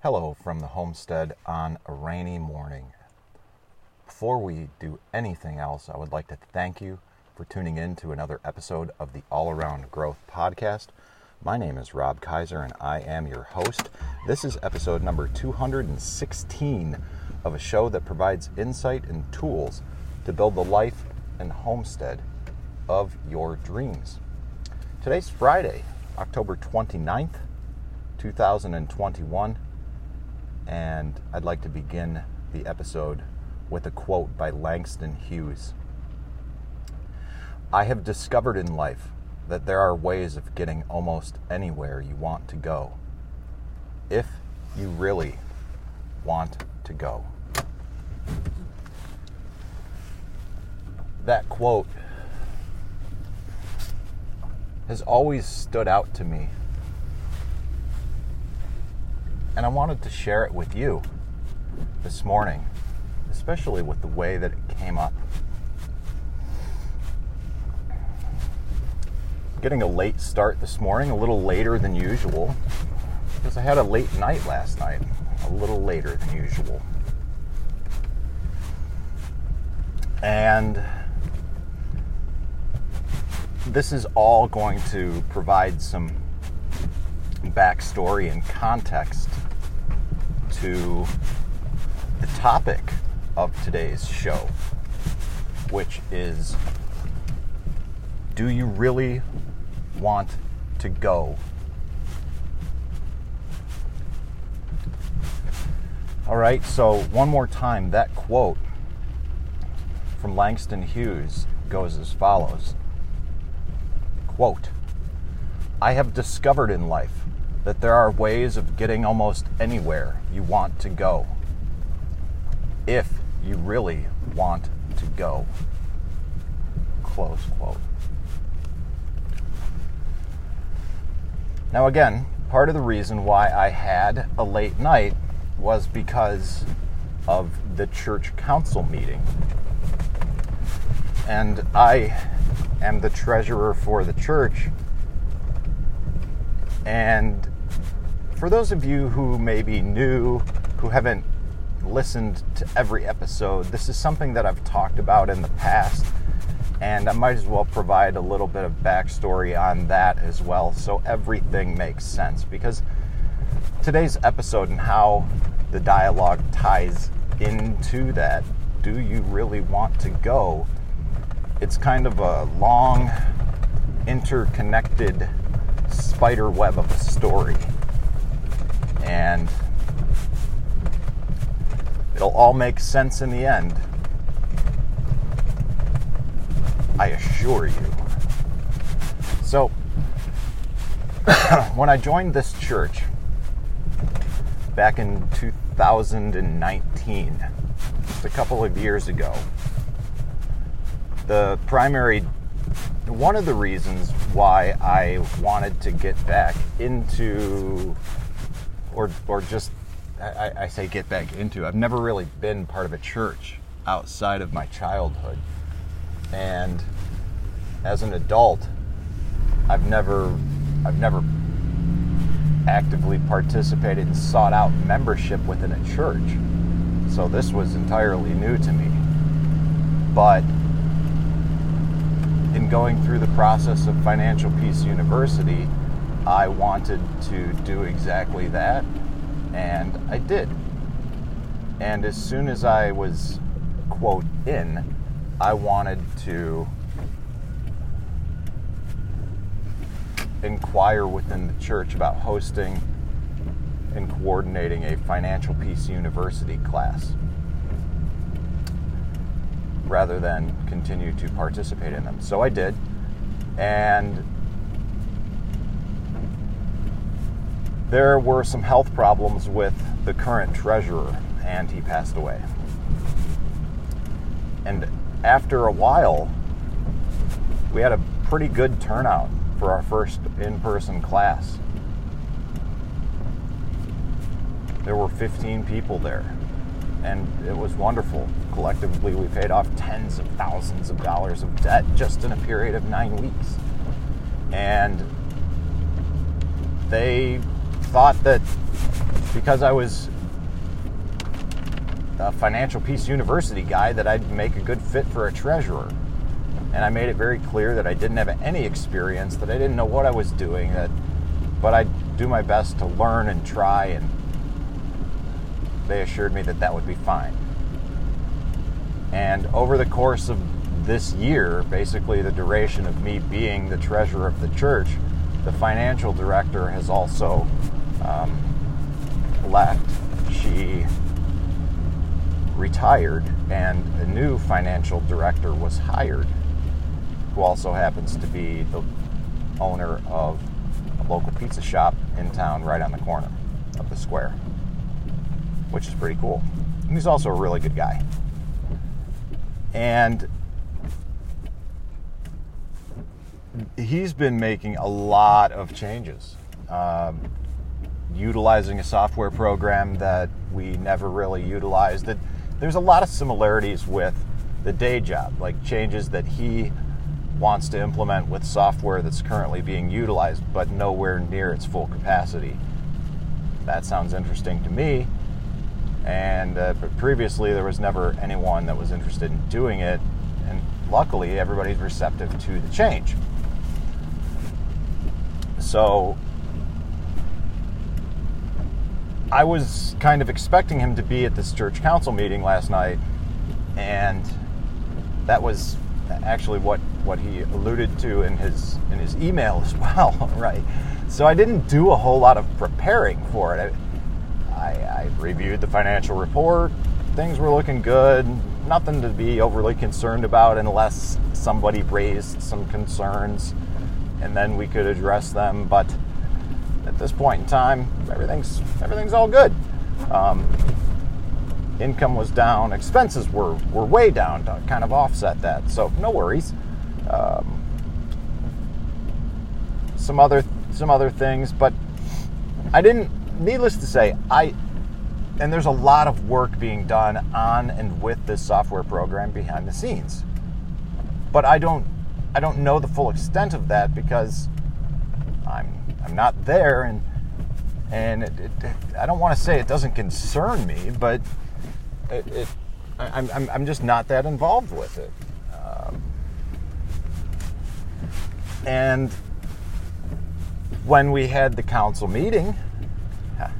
Hello from the homestead on a rainy morning. Before we do anything else, I would like to thank you for tuning in to another episode of the All Around Growth Podcast. My name is Rob Kaiser and I am your host. This is episode number 216 of a show that provides insight and tools to build the life and homestead of your dreams. Today's Friday, October 29th, 2021, and I'd like to begin the episode with a quote by Langston Hughes. I have discovered in life that there are ways of getting almost anywhere you want to go, if you really want to go. That quote has always stood out to me. And I wanted to share it with you this morning, especially with the way that it came up. Getting a late start this morning, a little later than usual, because I had a late night last night, a little later than usual. And this is all going to provide some backstory and context to the topic of today's show, which is Do you really want to go? All right, so one more time, that quote from Langston Hughes goes as follows Quote, I have discovered in life that there are ways of getting almost anywhere you want to go. If you really want to go. Close quote. Now, again, part of the reason why I had a late night was because of the church council meeting. And I am the treasurer for the church. And for those of you who may be new, who haven't listened to every episode, this is something that I've talked about in the past. And I might as well provide a little bit of backstory on that as well so everything makes sense. Because today's episode and how the dialogue ties into that do you really want to go it's kind of a long, interconnected spider web of a story. And it'll all make sense in the end. I assure you. So, when I joined this church back in 2019, just a couple of years ago, the primary one of the reasons why I wanted to get back into or or just I, I, say get back into I've never really been part of a church outside of my childhood. And as an adult I've never I've never actively participated and sought out membership within a church. So this was entirely new to me. But in going through the process of Financial Peace University, I wanted to do exactly that, and I did. And as soon as I was, quote, in, I wanted to inquire within the church about hosting and coordinating a Financial Peace University class rather than continue to participate in them. So I did. And there were some health problems with the current treasurer, and he passed away. And after a while, we had a pretty good turnout for our first in person class. There were 15 people there and it was wonderful. Collectively, we paid off tens of thousands of dollars of debt just in a period of nine weeks. And they thought that because I was a financial peace university guy that I'd make a good fit for a treasurer. And I made it very clear that I didn't have any experience, that I didn't know what I was doing, that but I'd do my best to learn and try and they assured me that that would be fine. And over the course of this year, basically the duration of me being the treasurer of the church, the financial director has also um, left. She retired, and a new financial director was hired, who also happens to be the owner of a local pizza shop in town right on the corner of the square, which is pretty cool. And he's also a really good guy. And he's been making a lot of changes. Um, utilizing a software program that we never really utilized. That there's a lot of similarities with the day job, like changes that he wants to implement with software that's currently being utilized, but nowhere near its full capacity. That sounds interesting to me. And uh, but previously, there was never anyone that was interested in doing it, and luckily, everybody's receptive to the change. So I was kind of expecting him to be at this church council meeting last night, and that was actually what, what he alluded to in his in his email as well, right? So I didn't do a whole lot of preparing for it. I, I, I reviewed the financial report. Things were looking good. Nothing to be overly concerned about unless somebody raised some concerns, and then we could address them. But at this point in time, everything's everything's all good. Um, income was down, expenses were were way down to kind of offset that. So no worries. Um, some other some other things, but I didn't. Needless to say, I and there's a lot of work being done on and with this software program behind the scenes. But I don't I don't know the full extent of that because I'm I'm not there, and and it, it, I don't want to say it doesn't concern me, but it, I'm, I'm, I'm just not that involved with it. Um, and when we had the council meeting, uh,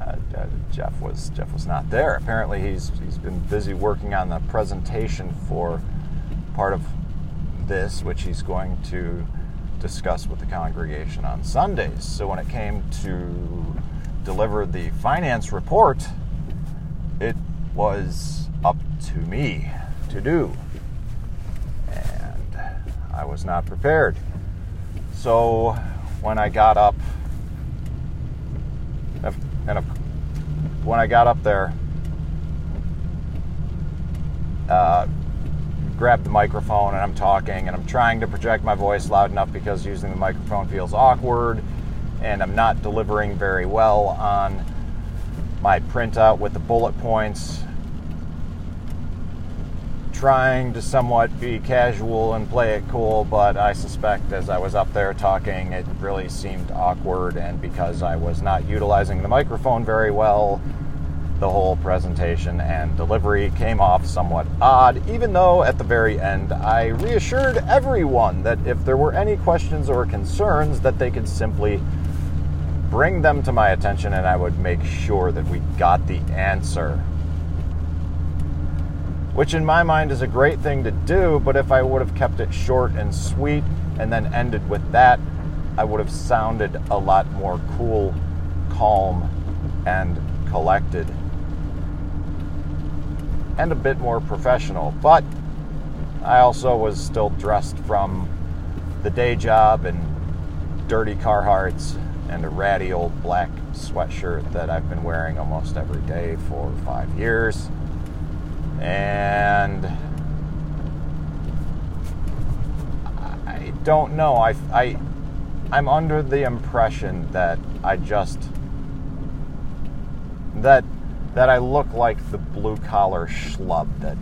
uh, Jeff was Jeff was not there. Apparently, he's he's been busy working on the presentation for part of this, which he's going to discuss with the congregation on Sundays. So when it came to deliver the finance report, it was up to me to do. And I was not prepared. So when I got up, and when I got up there, uh, grab the microphone and I'm talking and I'm trying to project my voice loud enough because using the microphone feels awkward and I'm not delivering very well on my printout with the bullet points. Trying to somewhat be casual and play it cool, but I suspect as I was up there talking, it really seemed awkward, and because I was not utilizing the microphone very well, the whole presentation and delivery came off somewhat odd, even though at the very end I reassured everyone that if there were any questions or concerns that they could simply bring them to my attention and I would make sure that we got the answer. Which in my mind is a great thing to do, but if I would have kept it short and sweet and then ended with that, I would have sounded a lot more cool, calm, and collected and a bit more professional. But I also was still dressed from the day job in dirty Carhartts and a ratty old black sweatshirt that I've been wearing almost every day for five years. And I don't know. I, I, I'm under the impression that I just that that I look like the blue collar schlub that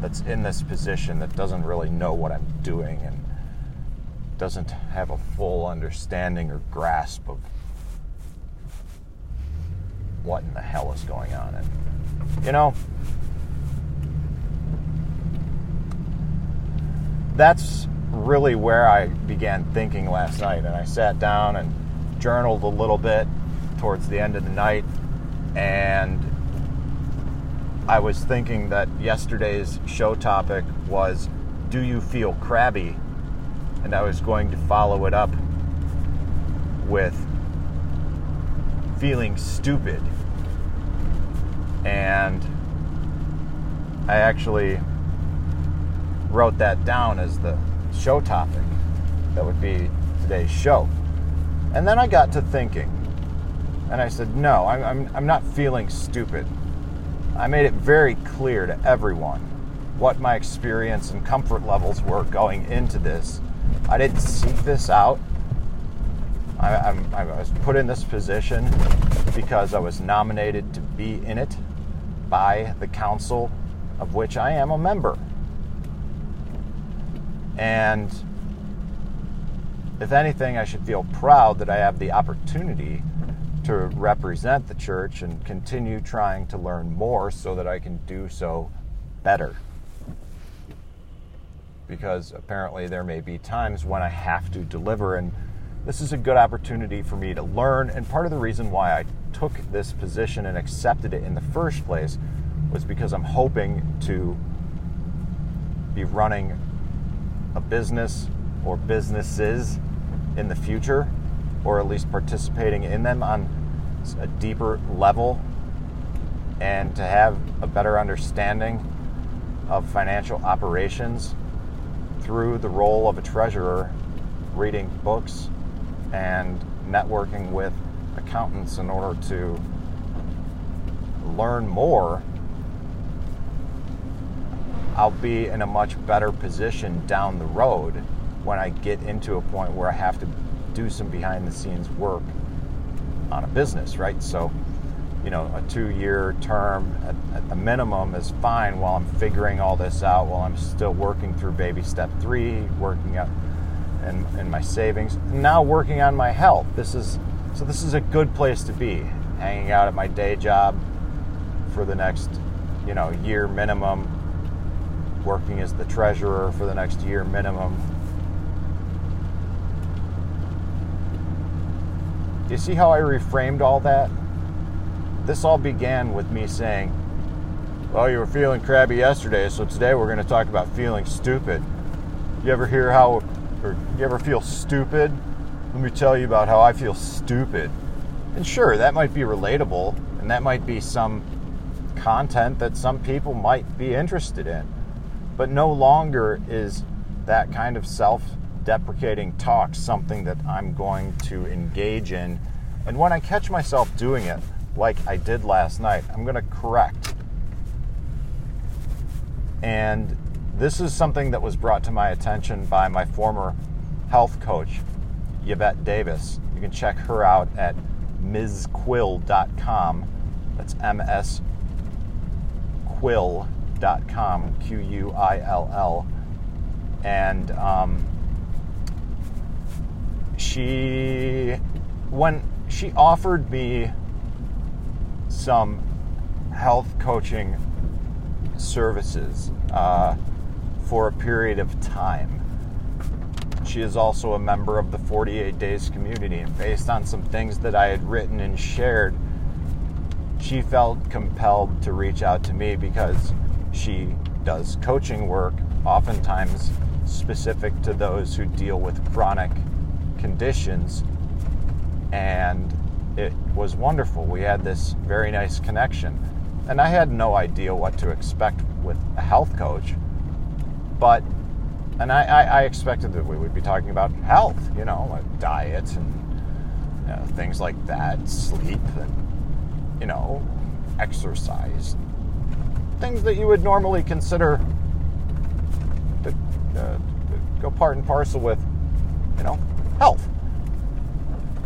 that's in this position that doesn't really know what I'm doing and doesn't have a full understanding or grasp of what in the hell is going on. And, you know, that's really where I began thinking last night. And I sat down and journaled a little bit towards the end of the night. And I was thinking that yesterday's show topic was Do you feel crabby? And I was going to follow it up with feeling stupid. And I actually wrote that down as the show topic that would be today's show. And then I got to thinking, and I said, no, I'm, I'm, I'm not feeling stupid. I made it very clear to everyone what my experience and comfort levels were going into this. I didn't seek this out. I, I'm, I was put in this position because I was nominated to be in it by the council of which I am a member. And if anything, I should feel proud that I have the opportunity to represent the church and continue trying to learn more so that I can do so better. Because apparently there may be times when I have to deliver, and this is a good opportunity for me to learn. And part of the reason why I took this position and accepted it in the first place was because I'm hoping to be running a business or businesses in the future, or at least participating in them on a deeper level, and to have a better understanding of financial operations through the role of a treasurer, reading books and networking with accountants in order to learn more I'll be in a much better position down the road when I get into a point where I have to do some behind the scenes work on a business, right? So, you know, a two year term at, at, the minimum is fine while I'm figuring all this out, while I'm still working through baby step three, working up in, in my savings, now working on my health. This is so this is a good place to be, hanging out at my day job for the next, you know, year minimum, working as the treasurer for the next year minimum. You see how I reframed all that? This all began with me saying, Well, you were feeling crabby yesterday, so today we're going to talk about feeling stupid. You ever hear how, or you ever feel stupid? Let me tell you about how I feel stupid. And sure, that might be relatable, and that might be some content that some people might be interested in. But no longer is that kind of self deprecating talk something that I'm going to engage in. And when I catch myself doing it, like I did last night, I'm going to correct. And this is something that was brought to my attention by my former health coach, Yvette Davis. You can check her out at msquill.com. That's M S Quill.com, Q U I L L. And um, she, when she offered me some health coaching services uh, for a period of time. She is also a member of the 48 Days community, and based on some things that I had written and shared, she felt compelled to reach out to me because she does coaching work, oftentimes specific to those who deal with chronic conditions. And it was wonderful. We had this very nice connection. And I had no idea what to expect with a health coach. But, and I, I, I expected that we would be talking about health, you know, like diet and you know, things like that, sleep, and, you know, exercise, things that you would normally consider to, uh, go part and parcel with, you know, health.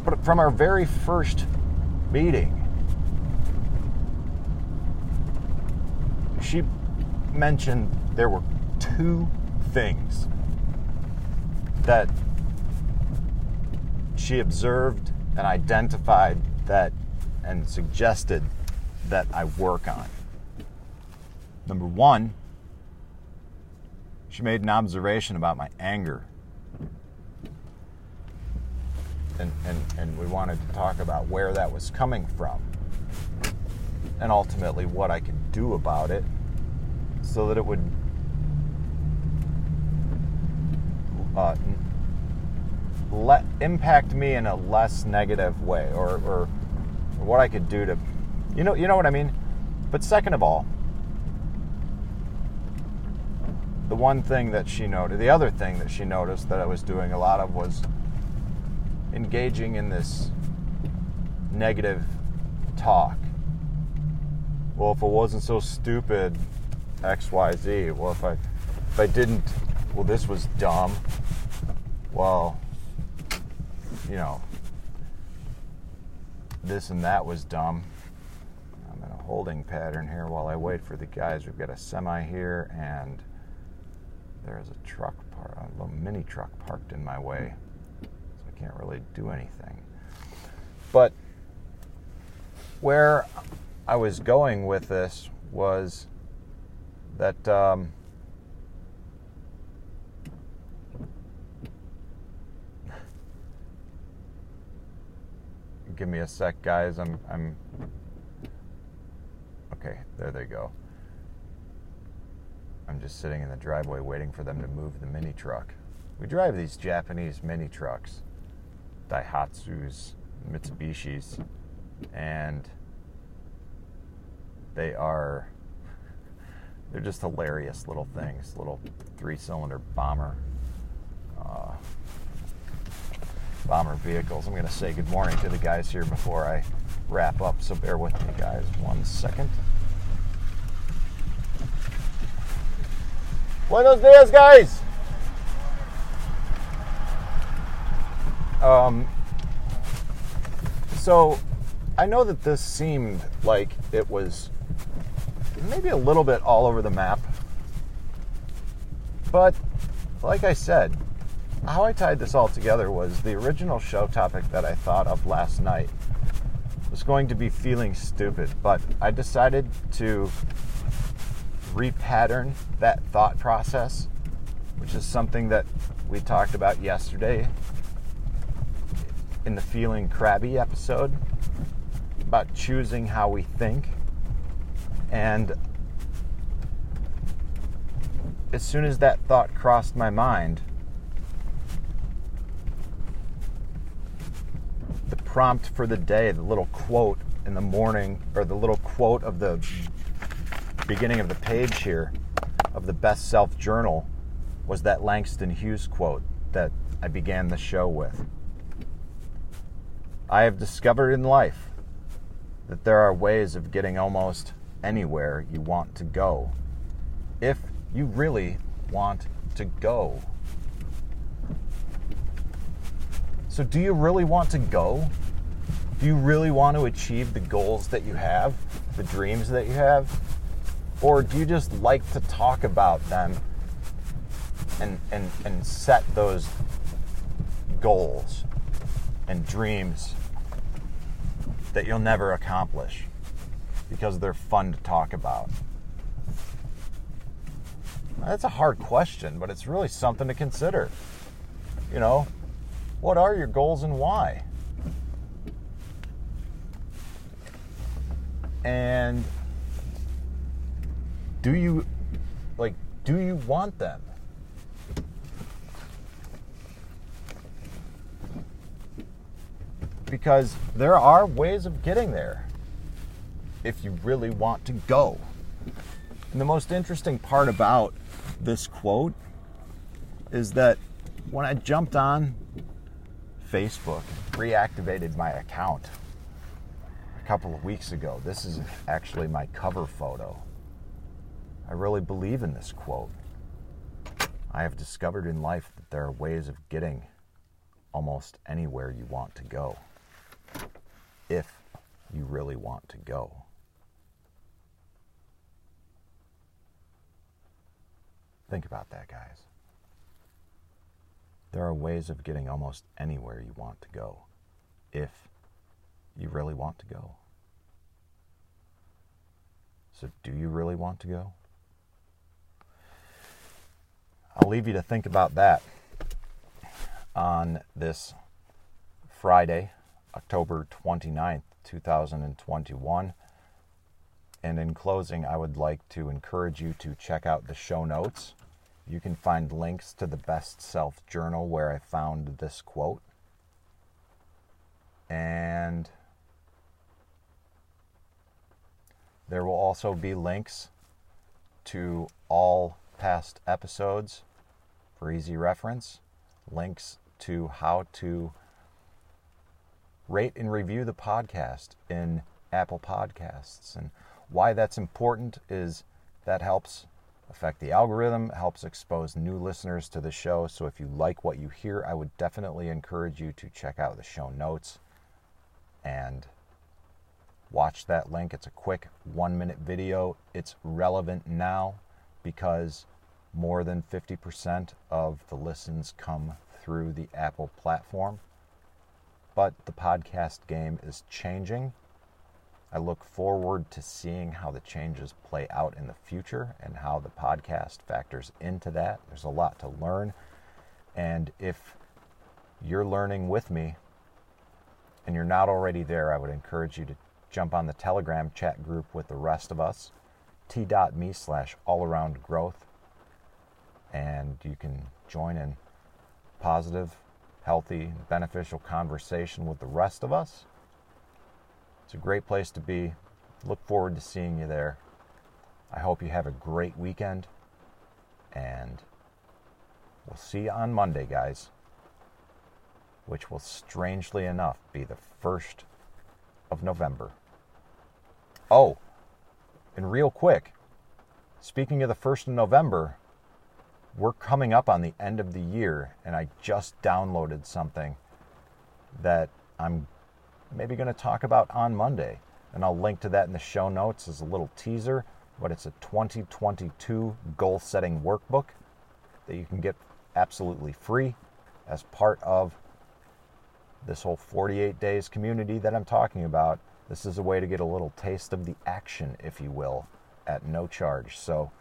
But from our very first meeting, she mentioned there were two things that she observed and identified that and suggested that I work on. Number one, she made an observation about my anger. And, and, and we wanted to talk about where that was coming from and ultimately what I could do about it so that it would uh, let impact me in a less negative way or, or what I could do to you know you know what I mean? But second of all the one thing that she noted the other thing that she noticed that I was doing a lot of was engaging in this negative talk well if it wasn't so stupid xyz well if I if I didn't well this was dumb well you know, this and that was dumb. I'm in a holding pattern here while I wait for the guys. We've got a semi here, and there's a truck, par- a little mini truck parked in my way, can't really do anything. But where I was going with this was that. Um, give me a sec, guys. I'm, I'm. Okay, there they go. I'm just sitting in the driveway waiting for them to move the mini truck. We drive these Japanese mini trucks, Daihatsus, Mitsubishis, and they are they're just hilarious little things little three-cylinder bomber uh, bomber vehicles. I'm going to say good morning to the guys here before I wrap up, so bear with me, guys. One second. Buenos dias, guys! Um, so, I know that this seemed like it was maybe a little bit all over the map, but like I said, how I tied this all together was the original show topic that I thought of last night was going to be feeling stupid, but I decided to repattern that thought process, which is something that we talked about yesterday in the feeling crabby episode about choosing how we think. And as soon as that thought crossed my mind, the prompt for the day, the little quote in the morning, or the little quote of the beginning of the page here of the Best Self Journal was that Langston Hughes quote that I began the show with. I have discovered in life that there are ways of getting almost anywhere you want to go if you really want to go. So, do you really want to go? Do you really want to achieve the goals that you have, the dreams that you have? Or do you just like to talk about them and, and, and set those goals and dreams that you'll never accomplish because they're fun to talk about? That's a hard question, but it's really something to consider. You know, what are your goals and why? And do you like do you want them? Because there are ways of getting there if you really want to go. And the most interesting part about this quote is that when I jumped on Facebook, reactivated my account a couple of weeks ago. This is actually my cover photo. I really believe in this quote. I have discovered in life that there are ways of getting almost anywhere you want to go if you really want to go. Think about that, guys. There are ways of getting almost anywhere you want to go if you really want to go. So, do you really want to go? I'll leave you to think about that on this Friday, October 29th, 2021. And in closing, I would like to encourage you to check out the show notes. You can find links to the Best Self Journal where I found this quote. And there will also be links to all past episodes for easy reference, links to how to rate and review the podcast in Apple Podcasts. And why that's important is that helps affect the algorithm, helps expose new listeners to the show. So if you like what you hear, I would definitely encourage you to check out the show notes and watch that link. It's a quick one minute video. It's relevant now because more than 50% of the listens come through the Apple platform. But the podcast game is changing. I look forward to seeing how the changes play out in the future and how the podcast factors into that. There's a lot to learn. And if you're learning with me and you're not already there, I would encourage you to jump on the Telegram chat group with the rest of us, t.me slash all around growth and you can join in positive, healthy, and beneficial conversation with the rest of us. It's a great place to be. Look forward to seeing you there. I hope you have a great weekend, and we'll see you on Monday, guys, which will strangely enough be the 1st of November. Oh, and real quick, speaking of the 1st of November, we're coming up on the end of the year, and I just downloaded something that I'm maybe going to talk about on Monday. And I'll link to that in the show notes as a little teaser. But it's a 2022 goal setting workbook that you can get absolutely free as part of this whole 48 days community that I'm talking about. This is a way to get a little taste of the action, if you will, at no charge. So,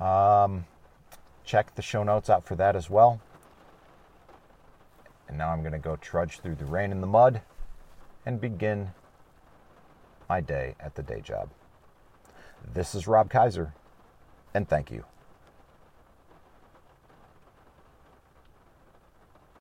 um, check the show notes out for that as well. And now I'm going to go trudge through the rain and the mud and begin my day at the day job. This is Rob Kaiser, and thank you.